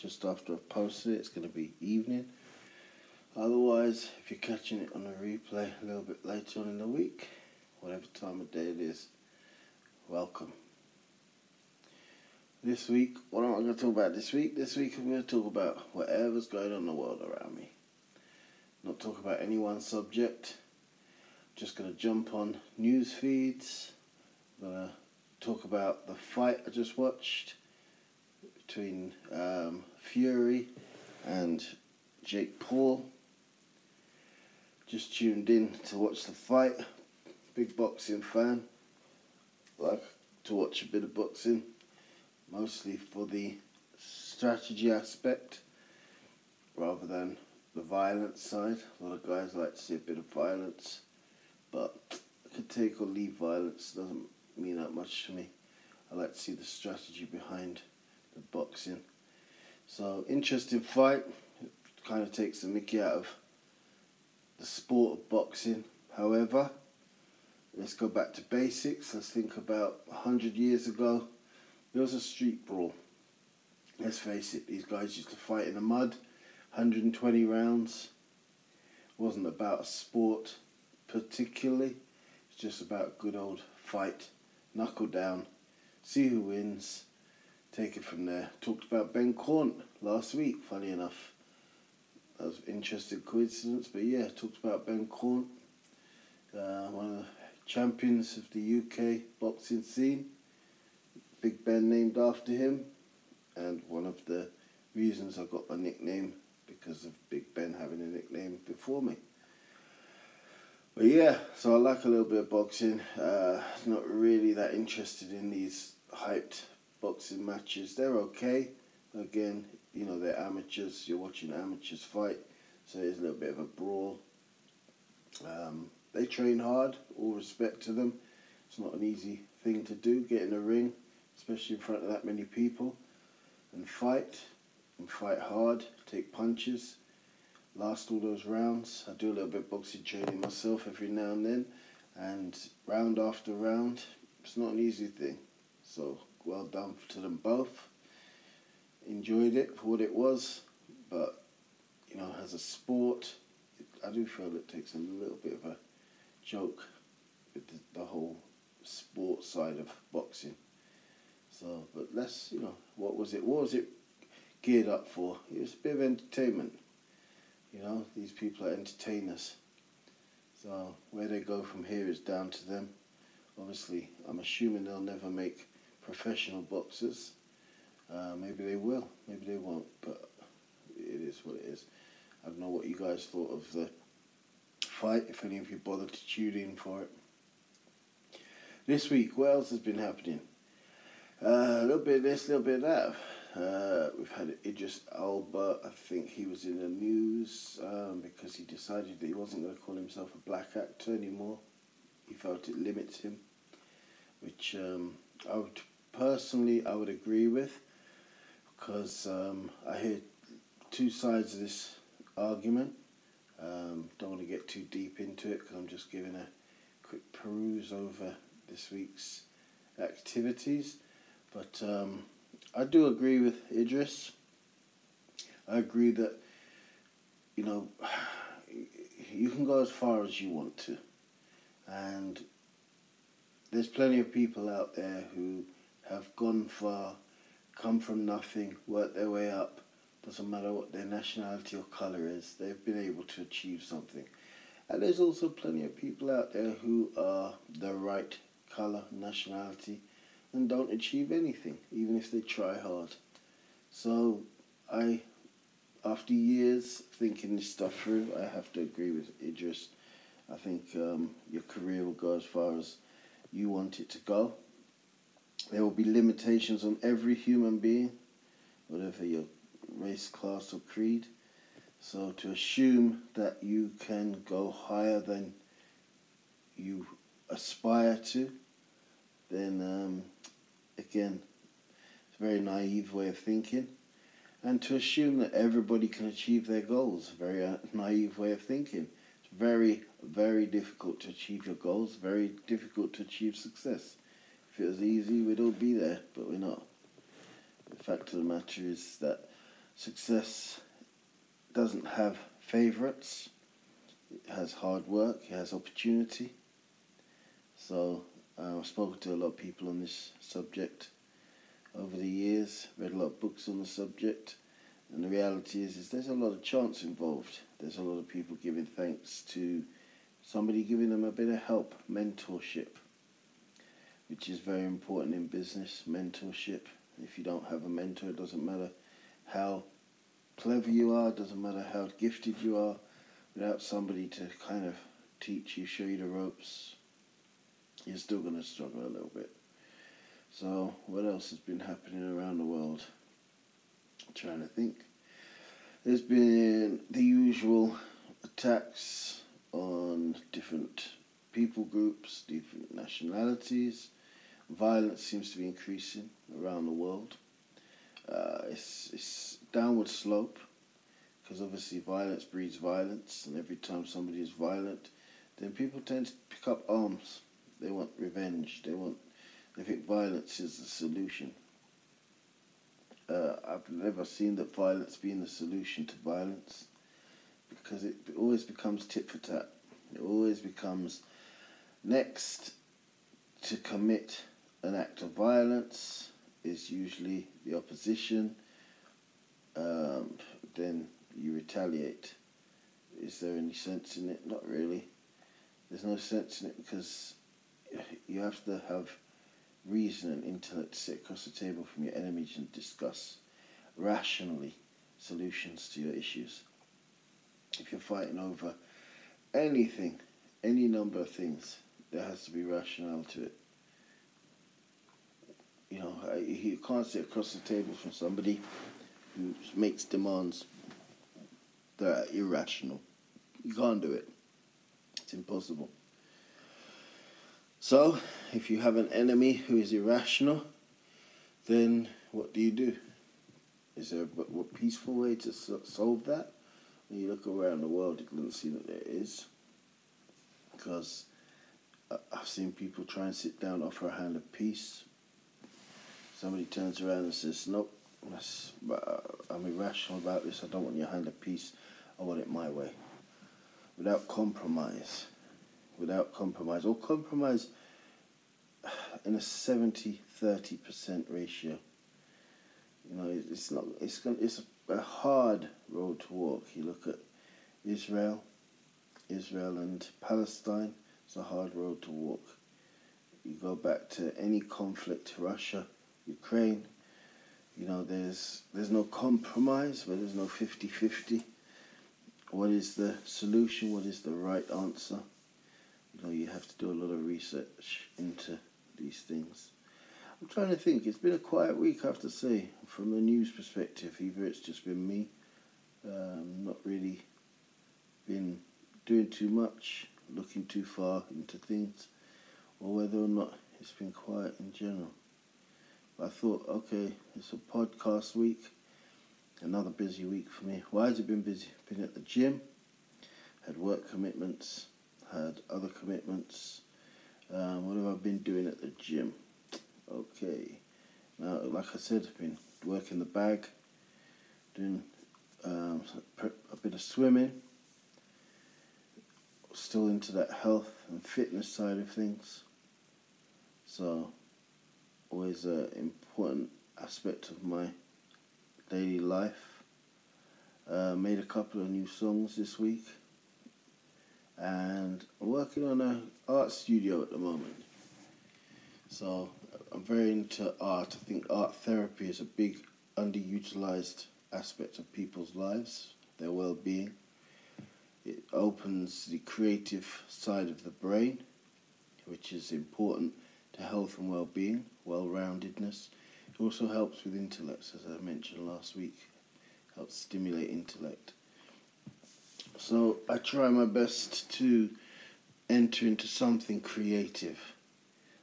just after I've posted it, it's going to be evening. Otherwise, if you're catching it on a replay a little bit later on in the week, whatever time of day it is, welcome. This week, what am I going to talk about this week? This week I'm going to talk about whatever's going on in the world around me. Not talk about any one subject. Just going to jump on news feeds. I'm going to talk about the fight I just watched between um, Fury and Jake Paul. Just tuned in to watch the fight. Big boxing fan. Like to watch a bit of boxing, mostly for the strategy aspect rather than the violence side. A lot of guys like to see a bit of violence, but I could take or leave violence. Doesn't mean that much to me. I like to see the strategy behind the boxing. So interesting fight. Kind of takes the Mickey out of the sport of boxing. However, let's go back to basics. Let's think about hundred years ago. There was a street brawl. Let's face it, these guys used to fight in the mud, 120 rounds. It wasn't about a sport particularly. It's just about good old fight knuckle down, see who wins, take it from there. Talked about Ben Caunt last week, funny enough. That was interesting coincidence, but yeah, talked about Ben Caunt, uh, one of the champions of the UK boxing scene. Big Ben named after him, and one of the reasons I got my nickname because of Big Ben having a nickname before me. But yeah, so I like a little bit of boxing. Uh, not really that interested in these hyped boxing matches. They're okay. Again, you know, they're amateurs. You're watching amateurs fight, so there's a little bit of a brawl. Um, they train hard, all respect to them. It's not an easy thing to do, get in a ring, especially in front of that many people, and fight, and fight hard, take punches last all those rounds. I do a little bit of boxing training myself every now and then, and round after round, it's not an easy thing. So well done to them both. Enjoyed it for what it was, but you know, as a sport, I do feel it takes a little bit of a joke with the, the whole sport side of boxing. So, but let's, you know, what was it? What was it geared up for? It was a bit of entertainment. You know, these people are entertainers. So where they go from here is down to them. Obviously, I'm assuming they'll never make professional boxers. Uh, maybe they will, maybe they won't, but it is what it is. I don't know what you guys thought of the fight, if any of you bothered to tune in for it. This week, what else has been happening? Uh, a little bit of this, a little bit of that. Uh, we've had Idris Elba. I think he was in the news um, because he decided that he wasn't going to call himself a black actor anymore. He felt it limits him, which um, I would personally I would agree with because um, I hear two sides of this argument. Um, don't want to get too deep into it because I'm just giving a quick peruse over this week's activities, but. Um, I do agree with Idris. I agree that, you know, you can go as far as you want to. And there's plenty of people out there who have gone far, come from nothing, worked their way up. Doesn't matter what their nationality or colour is, they've been able to achieve something. And there's also plenty of people out there who are the right colour, nationality, and don't achieve anything, even if they try hard. So I, after years thinking this stuff through, I have to agree with Idris. I think um, your career will go as far as you want it to go. There will be limitations on every human being, whatever your race, class, or creed. So to assume that you can go higher than you aspire to, then um, again, it's a very naive way of thinking. And to assume that everybody can achieve their goals, very uh, naive way of thinking. It's very, very difficult to achieve your goals, very difficult to achieve success. If it was easy, we'd all be there, but we're not. The fact of the matter is that success doesn't have favourites. It has hard work. It has opportunity. So uh, I've spoken to a lot of people on this subject over the years. Read a lot of books on the subject. And the reality is, is there's a lot of chance involved. There's a lot of people giving thanks to somebody giving them a bit of help, mentorship, which is very important in business. Mentorship. If you don't have a mentor, it doesn't matter how clever you are, doesn't matter how gifted you are, without somebody to kind of teach you, show you the ropes, you're still going to struggle a little bit. So, what else has been happening around the world? I'm trying to think. There's been the usual attacks on different people groups, different nationalities. Violence seems to be increasing around the world. Uh, it's, it's downward slope because obviously violence breeds violence, and every time somebody is violent, then people tend to pick up arms. They want revenge. They want. They think violence is the solution. Uh, I've never seen that violence being the solution to violence because it always becomes tit for tat. It always becomes next to commit an act of violence is usually the opposition. Um, then you retaliate. Is there any sense in it? Not really. There's no sense in it because you have to have reason and intellect to sit across the table from your enemies and discuss rationally solutions to your issues. If you're fighting over anything, any number of things, there has to be rationale to it. You know, you can't sit across the table from somebody who makes demands that are irrational. You can't do it. It's impossible. So, if you have an enemy who is irrational, then what do you do? Is there a, a peaceful way to solve that? When you look around the world, you doesn't seem that there is. Because uh, I've seen people try and sit down, offer a hand of peace. Somebody turns around and says, Nope, uh, I'm irrational about this. I don't want your hand of peace. I want it my way. Without compromise without compromise, or compromise in a 70 30% ratio. You know, it's not, it's, it's a hard road to walk. You look at Israel, Israel and Palestine, it's a hard road to walk. You go back to any conflict, Russia, Ukraine, you know, there's there's no compromise, but there's no 50-50. What is the solution? What is the right answer? you know, you have to do a lot of research into these things. I'm trying to think. It's been a quiet week, I have to say, from a news perspective. Either it's just been me, um, not really been doing too much, looking too far into things, or whether or not it's been quiet in general. I thought, okay, it's a podcast week, another busy week for me. Why has it been busy? Been at the gym, had work commitments, had other commitments. Um, what have I been doing at the gym? Okay. Now, like I said, I've been working the bag, doing um, a bit of swimming. Still into that health and fitness side of things. So, always an important aspect of my daily life. Uh, made a couple of new songs this week and I'm working on an art studio at the moment. So I'm very into art. I think art therapy is a big underutilized aspect of people's lives, their well being. It opens the creative side of the brain, which is important to health and well being, well roundedness. It also helps with intellect, as I mentioned last week, helps stimulate intellect. So I try my best to enter into something creative.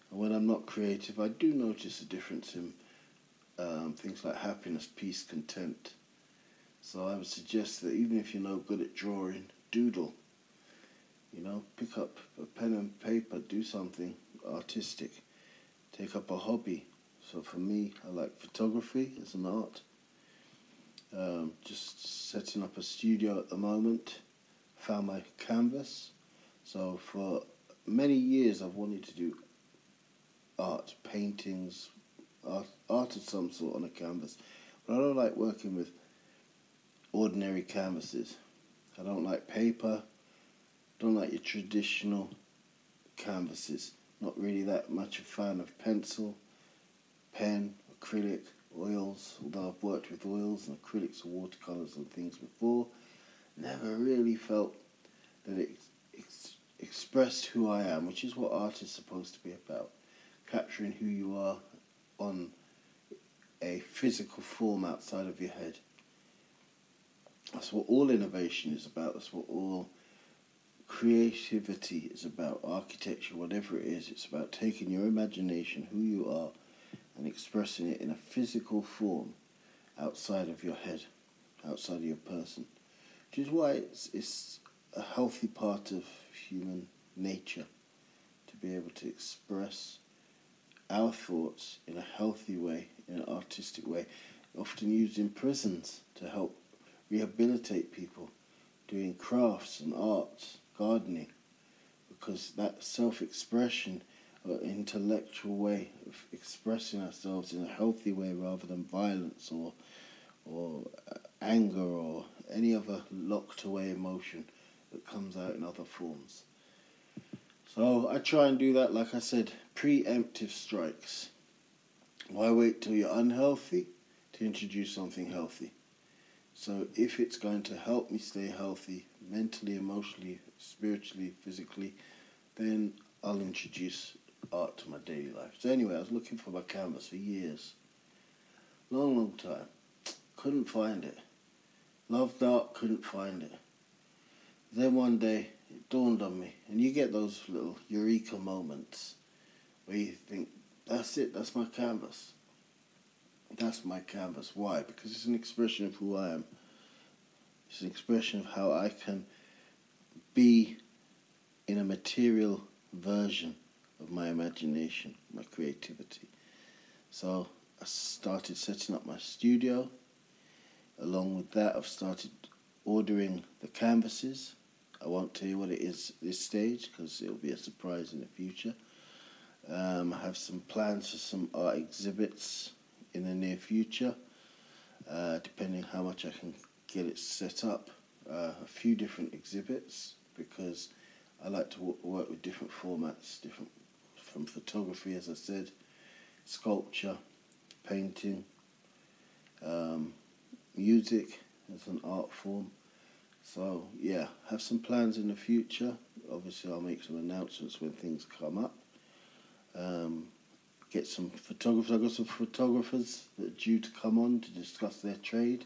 And when I'm not creative, I do notice a difference in um, things like happiness, peace, content. So I would suggest that even if you're no good at drawing, doodle. You know, pick up a pen and paper, do something artistic take up a hobby. So for me, I like photography as an art. Um, just setting up a studio at the moment. Found my canvas. So for many years, I've wanted to do art, paintings, art, art of some sort on a canvas. But I don't like working with ordinary canvases. I don't like paper. Don't like your traditional canvases. Not really that much a fan of pencil, pen, acrylic, oils. Although I've worked with oils and acrylics and watercolors and things before, never really felt that it ex- expressed who I am, which is what art is supposed to be about. Capturing who you are on a physical form outside of your head. That's what all innovation is about. That's what all creativity is about. Architecture, whatever it is, it's about taking your imagination, who you are, and expressing it in a physical form outside of your head, outside of your person. Which is why it's, it's a healthy part of human nature to be able to express our thoughts in a healthy way, in an artistic way, often used in prisons to help rehabilitate people, doing crafts and arts, gardening, because that self expression or uh, intellectual way of expressing ourselves in a healthy way rather than violence or or uh, anger or any other locked away emotion that comes out in other forms. So I try and do that, like I said, preemptive strikes. Why wait till you're unhealthy to introduce something healthy? So if it's going to help me stay healthy mentally, emotionally, spiritually, physically, then I'll introduce art to my daily life. So anyway, I was looking for my canvas for years. Long, long time. Couldn't find it. Loved art, couldn't find it. Then one day it dawned on me, and you get those little eureka moments where you think, that's it, that's my canvas. That's my canvas. Why? Because it's an expression of who I am. It's an expression of how I can be in a material version of my imagination, my creativity. So I started setting up my studio. Along with that, I've started ordering the canvases. I won't tell you what it is at this stage because it'll be a surprise in the future. Um, I have some plans for some art exhibits in the near future, uh, depending how much I can get it set up. Uh, a few different exhibits because I like to w- work with different formats, different from photography, as I said, sculpture, painting, um, music as an art form. So yeah, have some plans in the future. Obviously, I'll make some announcements when things come up. Um, get some photographers. I've got some photographers that are due to come on to discuss their trade.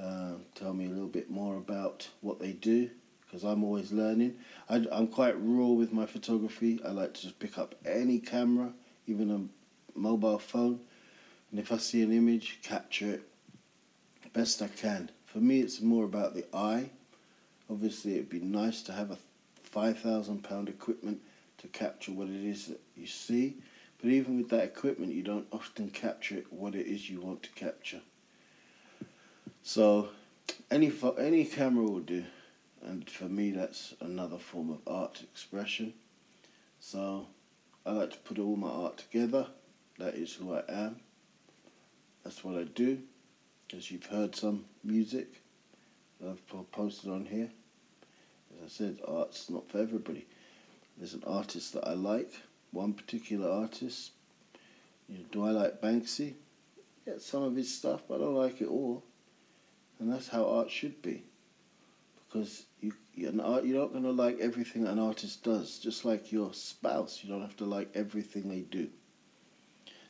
Uh, tell me a little bit more about what they do because I'm always learning. I, I'm quite raw with my photography. I like to just pick up any camera, even a mobile phone, and if I see an image, capture it best I can. For me, it's more about the eye. Obviously, it'd be nice to have a five thousand pound equipment to capture what it is that you see. But even with that equipment, you don't often capture what it is you want to capture. So, any any camera will do, and for me, that's another form of art expression. So, I like to put all my art together. That is who I am. That's what I do. As you've heard some music that I've posted on here. As I said, art's not for everybody. There's an artist that I like, one particular artist. You know, do I like Banksy? Yeah, some of his stuff, but I don't like it all. And that's how art should be. Because you, you're, you're not going to like everything an artist does. Just like your spouse, you don't have to like everything they do.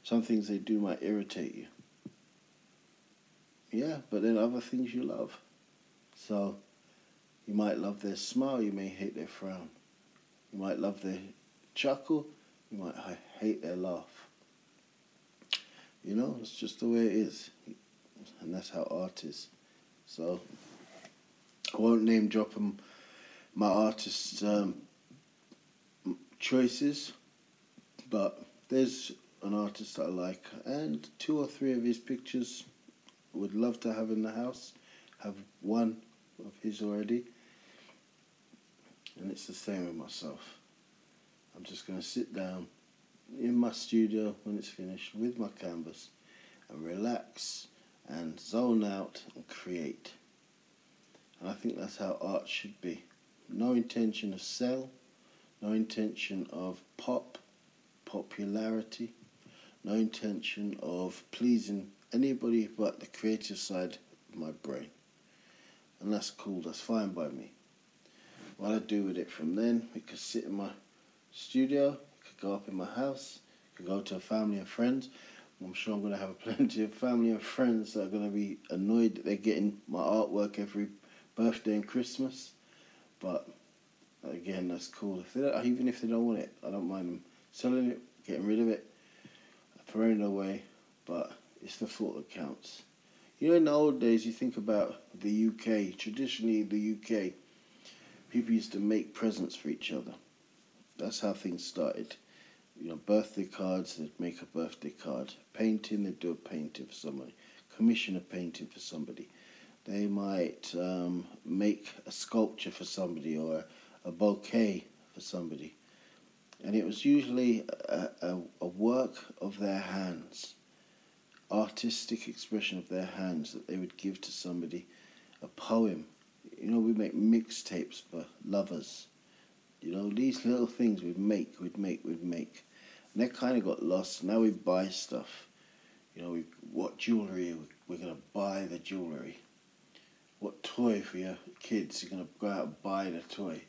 Some things they do might irritate you. Yeah, but then other things you love. So you might love their smile, you may hate their frown. You might love their chuckle, might hate their laugh. You know, it's just the way it is. And that's how art is. So I won't name drop them, my artist um, choices, but there's an artist I like, and two or three of his pictures would love to have in the house, have one of his already, and it's the same with myself. I'm just going to sit down in my studio when it's finished with my canvas and relax and zone out and create. And I think that's how art should be. No intention of sell, no intention of pop, popularity, no intention of pleasing anybody but the creative side of my brain. And that's cool, that's fine by me. What I do with it from then, it could sit in my studio, could go up in my house, could go to a family and friends. I'm sure I'm going to have plenty of family and friends that are going to be annoyed that they're getting my artwork every birthday and Christmas. But again, that's cool. If they even if they don't want it, I don't mind them selling it, getting rid of it, throwing it away. But it's the thought that counts. You know, in the old days, you think about the UK. Traditionally, the UK, people used to make presents for each other. That's how things started. You know, birthday cards, they'd make a birthday card. Painting, they'd do a painting for somebody. Commission a painting for somebody. They might um, make a sculpture for somebody or a bouquet for somebody. And it was usually a, a, a work of their hands, artistic expression of their hands that they would give to somebody, a poem. You know, we make mixtapes for lovers you know, these little things we'd make, we'd make, we'd make. And that kind of got lost. Now we buy stuff. You know, we, what jewellery, we're going to buy the jewellery. What toy for your kids, you're going to go out and buy the toy.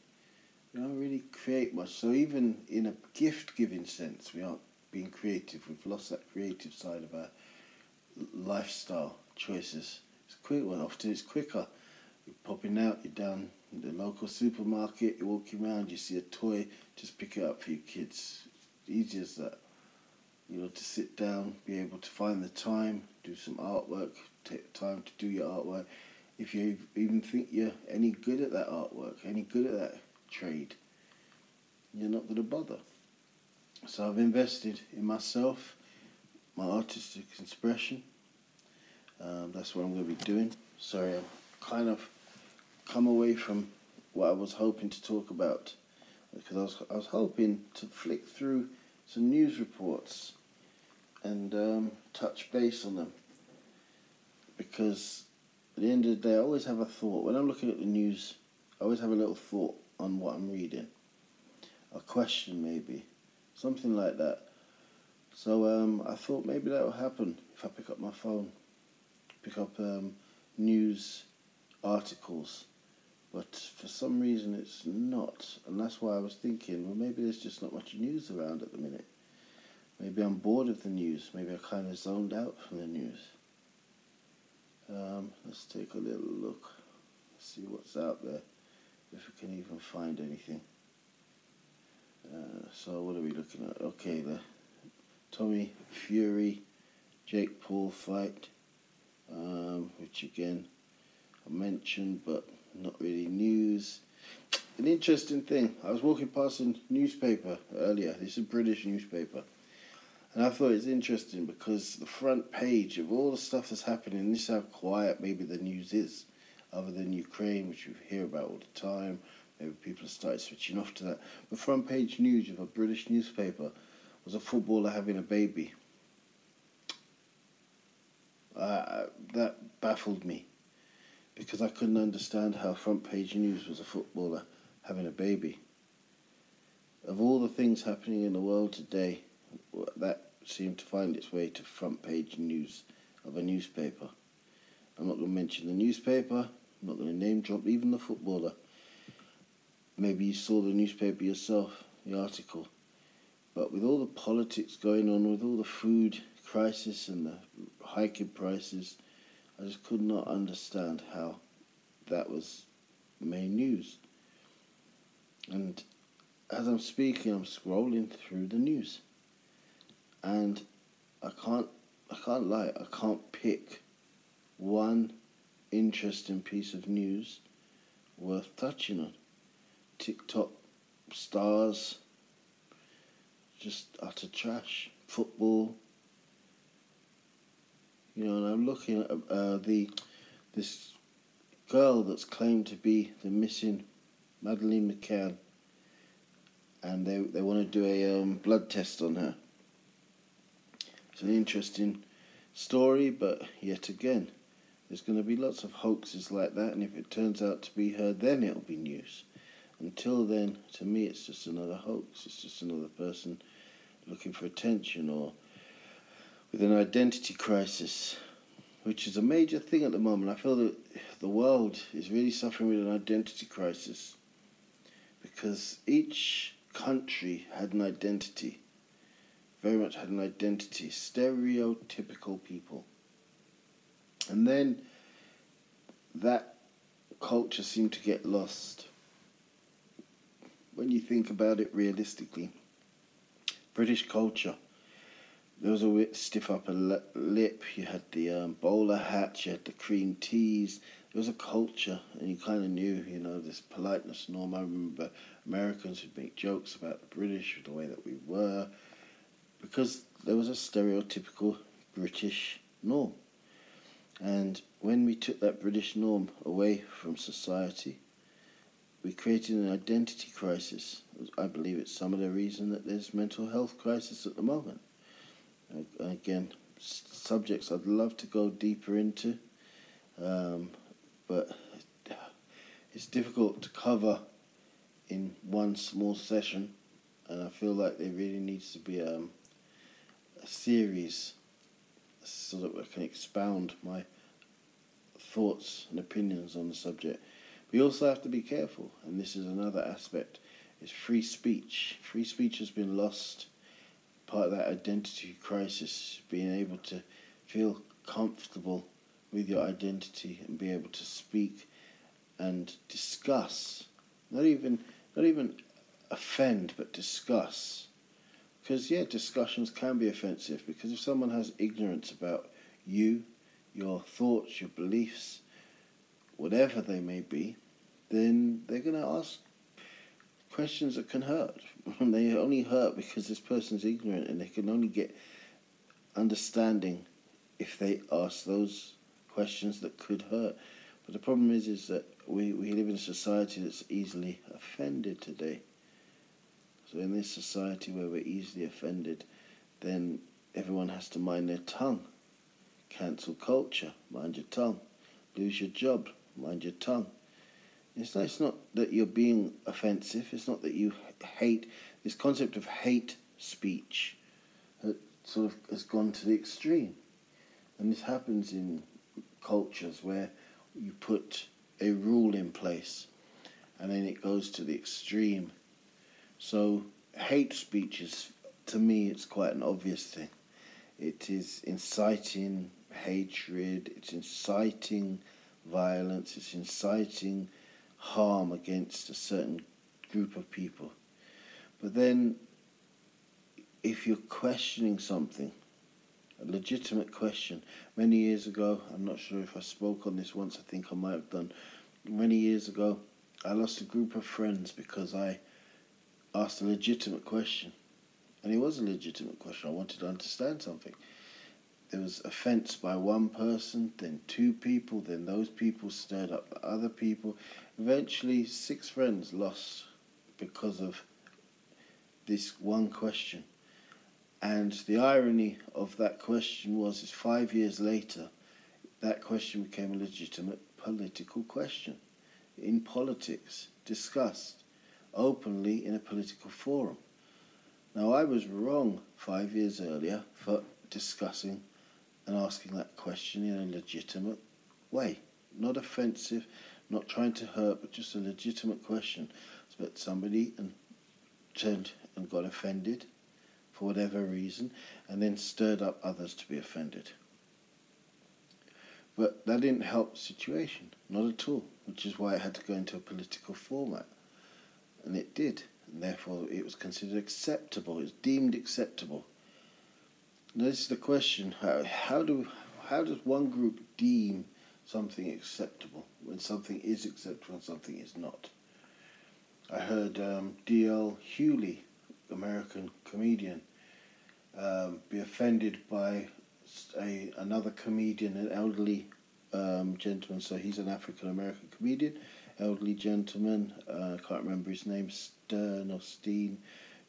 You don't really create much. So even in a gift-giving sense, we aren't being creative. We've lost that creative side of our lifestyle choices. It's quick one. Often it's quicker. You're popping out, you're down the local supermarket, you're walking around, you see a toy, just pick it up for your kids. Easy as that. You know, to sit down, be able to find the time, do some artwork, take time to do your artwork. If you even think you're any good at that artwork, any good at that trade, you're not going to bother. So I've invested in myself, my artistic expression. Um, that's what I'm going to be doing. Sorry, I'm kind of come away from what I was hoping to talk about because I was I was hoping to flick through some news reports and um, touch base on them. Because at the end of the day I always have a thought. When I'm looking at the news I always have a little thought on what I'm reading. A question maybe. Something like that. So um, I thought maybe that will happen if I pick up my phone pick up um, news articles but for some reason it's not, and that's why I was thinking, well, maybe there's just not much news around at the minute. Maybe I'm bored of the news. Maybe I kind of zoned out from the news. Um, let's take a little look, see what's out there, if we can even find anything. Uh, so what are we looking at? Okay, the Tommy Fury, Jake Paul fight, um, which again I mentioned, but not really news. An interesting thing, I was walking past a newspaper earlier, this is a British newspaper, and I thought it's interesting because the front page of all the stuff that's happening, this is how quiet maybe the news is, other than Ukraine, which we hear about all the time. Maybe people started switching off to that. The front page news of a British newspaper was a footballer having a baby. Uh, that baffled me because I couldn't understand how front page news was a footballer having a baby. Of all the things happening in the world today, that seemed to find its way to front page news of a newspaper. I'm not going to mention the newspaper, I'm not going to name drop even the footballer. Maybe you saw the newspaper yourself, the article. But with all the politics going on, with all the food crisis and the hiking prices, I just could not understand how that was main news. And as I'm speaking, I'm scrolling through the news, and I can't, I can't lie, I can't pick one interesting piece of news worth touching on. TikTok stars, just utter trash. football. You know, and I'm looking at uh, the this girl that's claimed to be the missing Madeleine McCann, and they they want to do a um, blood test on her. It's an interesting story, but yet again, there's going to be lots of hoaxes like that, and if it turns out to be her, then it'll be news. Until then, to me, it's just another hoax. It's just another person looking for attention or with an identity crisis, which is a major thing at the moment. I feel that the world is really suffering with an identity crisis because each country had an identity, very much had an identity, stereotypical people. And then that culture seemed to get lost. When you think about it realistically, British culture, there was a stiff upper lip, you had the um, bowler hats, you had the cream teas. There was a culture, and you kind of knew, you know, this politeness norm. I remember Americans would make jokes about the British, the way that we were, because there was a stereotypical British norm. And when we took that British norm away from society, we created an identity crisis. I believe it's some of the reason that there's mental health crisis at the moment. Again, subjects I'd love to go deeper into, um, but it's difficult to cover in one small session, and I feel like there really needs to be um, a series so that I can expound my thoughts and opinions on the subject. We also have to be careful, and this is another aspect, is free speech. Free speech has been lost. Part of that identity crisis, being able to feel comfortable with your identity and be able to speak and discuss, not even not even offend, but discuss. Because, yeah, discussions can be offensive because if someone has ignorance about you, your thoughts, your beliefs, whatever they may be, then they're going to ask questions that can hurt. They only hurt because this person's ignorant and they can only get understanding if they ask those questions that could hurt. But the problem is, is that we, we live in a society that's easily offended today. So in this society where we're easily offended, then everyone has to mind their tongue. Cancel culture, mind your tongue. Lose your job, mind your tongue. It's not, it's not that you're being offensive, it's not that you hate. This concept of hate speech uh, sort of has gone to the extreme. And this happens in cultures where you put a rule in place and then it goes to the extreme so hate speech is, to me, it's quite an obvious thing. It is inciting hatred, it's inciting violence, it's inciting harm against a certain group of people. But then, if you're questioning something, a legitimate question, many years ago, I'm not sure if I spoke on this once, I think I might have done. Many years ago, I lost a group of friends because I asked a legitimate question. And it was a legitimate question. I wanted to understand something. There was offence by one person, then two people, then those people stirred up other people. Eventually, six friends lost because of this one question. And the irony of that question was, is five years later, that question became a legitimate political question in politics, discussed openly in a political forum. Now, I was wrong five years earlier for discussing and asking that question in a legitimate way. Not offensive, not trying to hurt, but just a legitimate question. But somebody and turned and got offended for whatever reason and then stirred up others to be offended. But that didn't help the situation, not at all, which is why it had to go into a political format and it did, and therefore it was considered acceptable. It was deemed acceptable. Is the question: how, how do how does one group deem something acceptable when something is acceptable and something is not? I heard um, D.L. Hughley, American comedian, um, be offended by a another comedian, an elderly um, gentleman. So he's an African American comedian, elderly gentleman. Uh, I can't remember his name, Stern or Steen,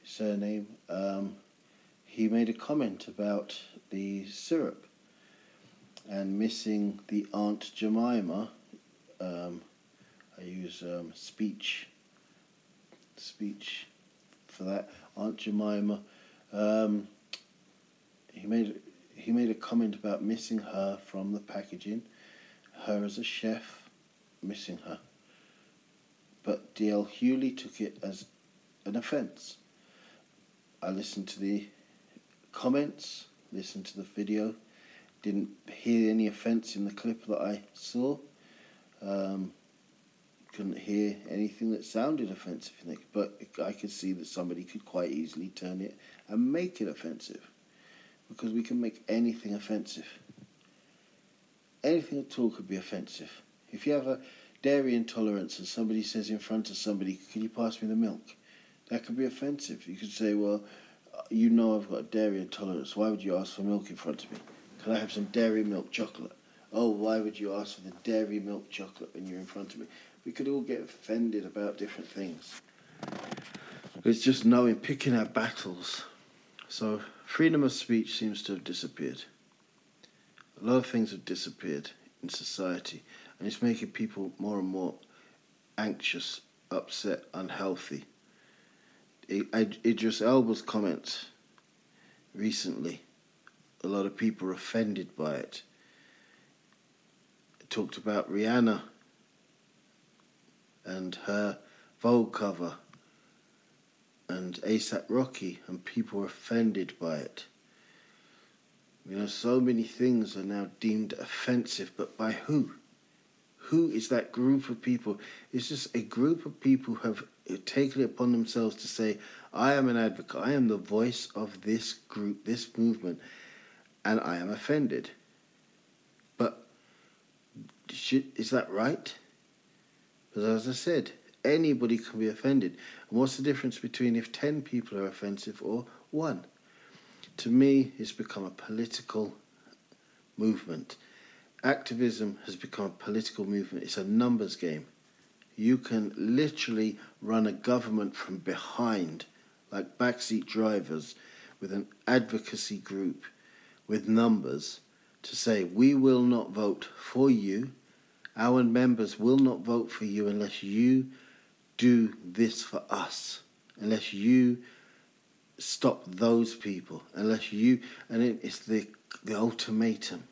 surname. Um, he made a comment about the syrup and missing the Aunt Jemima. Um, I use um, speech speech for that Aunt Jemima. Um, he made he made a comment about missing her from the packaging, her as a chef, missing her. But D.L. Hughley took it as an offence. I listened to the comments, listened to the video, didn't hear any offence in the clip that I saw. Um, couldn't hear anything that sounded offensive but I could see that somebody could quite easily turn it and make it offensive because we can make anything offensive. Anything at all could be offensive. If you have a dairy intolerance and somebody says in front of somebody, Can you pass me the milk? That could be offensive. You could say, Well, you know I've got a dairy intolerance. Why would you ask for milk in front of me? Can I have some dairy milk chocolate? Oh, why would you ask for the dairy milk chocolate when you're in front of me? We could all get offended about different things. It's just knowing, picking our battles. So freedom of speech seems to have disappeared. A lot of things have disappeared in society, and it's making people more and more anxious, upset, unhealthy. Idris Elba's comments recently, a lot of people are offended by it. it talked about Rihanna and her Vogue cover and ASAP Rocky, and people are offended by it. You know, so many things are now deemed offensive, but by who? Who is that group of people? It's just a group of people who have taken it upon themselves to say, I am an advocate, I am the voice of this group, this movement, and I am offended. But should, is that right? Because as I said, anybody can be offended. And what's the difference between if 10 people are offensive or one? To me, it's become a political movement. Activism has become a political movement. It's a numbers game. You can literally run a government from behind, like backseat drivers, with an advocacy group with numbers to say, we will not vote for you. Our members will not vote for you unless you do this for us unless you stop those people, unless you, and it, it's the, the ultimatum.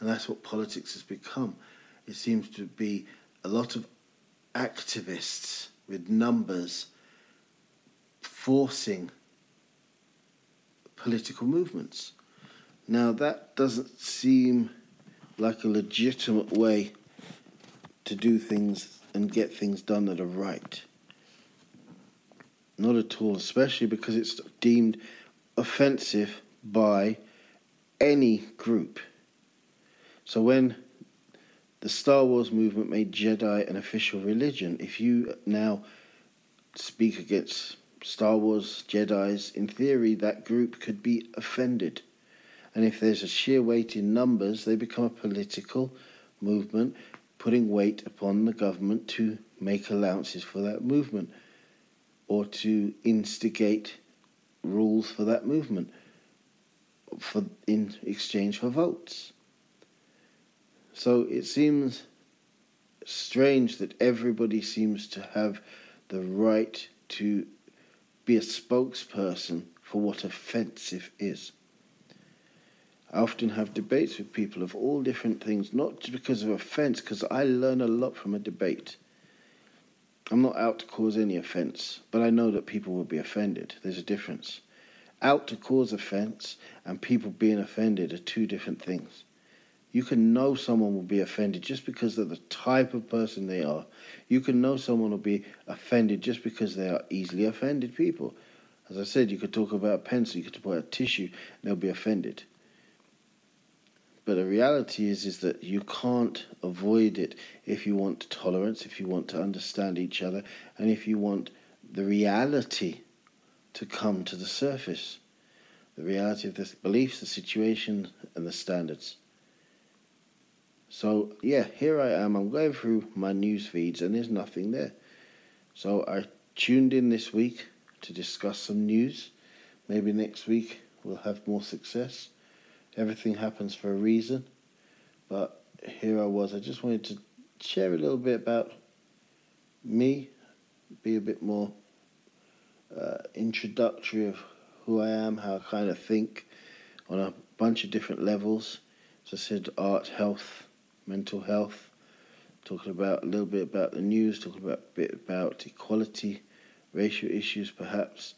And that's what politics has become. It seems to be a lot of activists with numbers forcing political movements. Now, that doesn't seem like a legitimate way to do things and get things done that are right. Not at all, especially because it's deemed offensive by any group. So when the Star Wars movement made Jedi an official religion, if you now speak against Star Wars Jedi's, in theory, that group could be offended. And if there's a sheer weight in numbers, they become a political movement putting weight upon the government to make allowances for that movement or to instigate rules for that movement for in exchange for votes. So it seems strange that everybody seems to have the right to be a spokesperson for what offensive is. I often have debates with people of all different things, not just because of offence, because I learn a lot from a debate. I'm not out to cause any offence, but I know that people will be offended. There's a difference. Out to cause offence and people being offended are two different things. You can know someone will be offended just because of the type of person they are. You can know someone will be offended just because they are easily offended people. As I said, you could talk about a pencil, you could talk about a tissue, they'll be offended. But the reality is is that you can't avoid it if you want tolerance, if you want to understand each other, and if you want the reality to come to the surface. the reality of the beliefs, the situation, and the standards. So, yeah, here I am. I'm going through my news feeds and there's nothing there. So, I tuned in this week to discuss some news. Maybe next week we'll have more success. Everything happens for a reason. But here I was. I just wanted to share a little bit about me, be a bit more uh, introductory of who I am, how I kind of think on a bunch of different levels. As I said, art, health, mental health, talking about a little bit about the news, talking about a bit about equality, racial issues perhaps.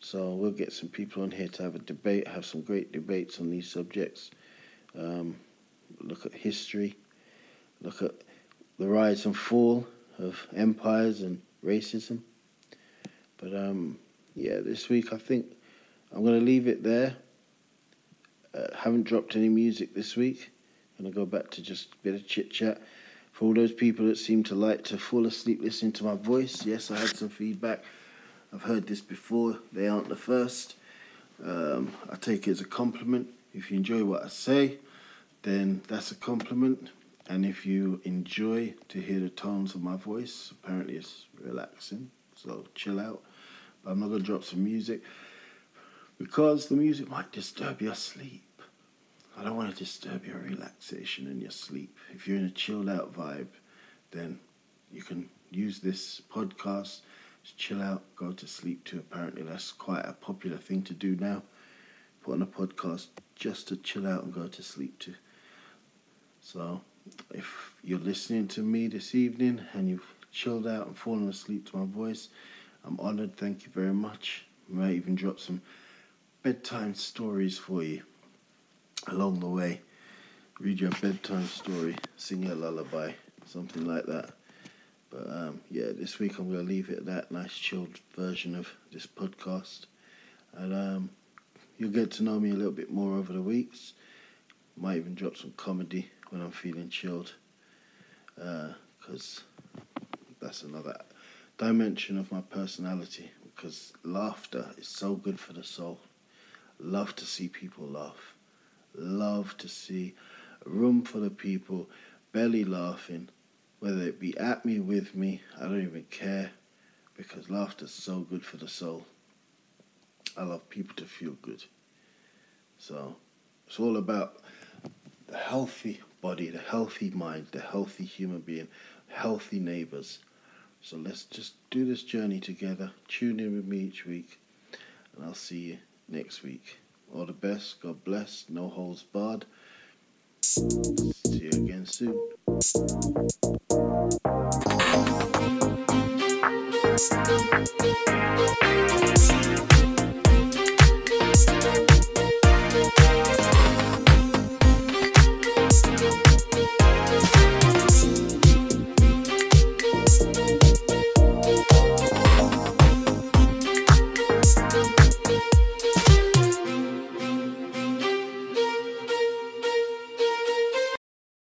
So we'll get some people on here to have a debate, have some great debates on these subjects. Um, look at history, look at the rise and fall of empires and racism. But um, yeah, this week I think I'm going to leave it there. Uh, haven't dropped any music this week. Going to go back to just a bit of chit chat. For all those people that seem to like to fall asleep listening to my voice, yes, I had some feedback. I've heard this before. They aren't the first. Um, I take it as a compliment. If you enjoy what I say, then that's a compliment. And if you enjoy to hear the tones of my voice, apparently it's relaxing. So chill out. But I'm not going to drop some music because the music might disturb your sleep. I don't want to disturb your relaxation and your sleep. If you're in a chilled out vibe, then you can use this podcast to chill out, go to sleep too. Apparently, that's quite a popular thing to do now. Put on a podcast just to chill out and go to sleep to. So, if you're listening to me this evening and you've chilled out and fallen asleep to my voice, I'm honored. Thank you very much. I might even drop some bedtime stories for you along the way. Read your bedtime story, sing your lullaby, something like that. But um, yeah, this week I'm going to leave it at that nice chilled version of this podcast. And um, you'll get to know me a little bit more over the weeks. Might even drop some comedy when I'm feeling chilled. Because uh, that's another dimension of my personality. Because laughter is so good for the soul love to see people laugh. Love to see a room full of people belly laughing, whether it be at me, with me, I don't even care because laughter's so good for the soul. I love people to feel good. So it's all about the healthy body, the healthy mind, the healthy human being, healthy neighbors. So let's just do this journey together. Tune in with me each week, and I'll see you next week. All the best. God bless. No holds barred. See you again soon.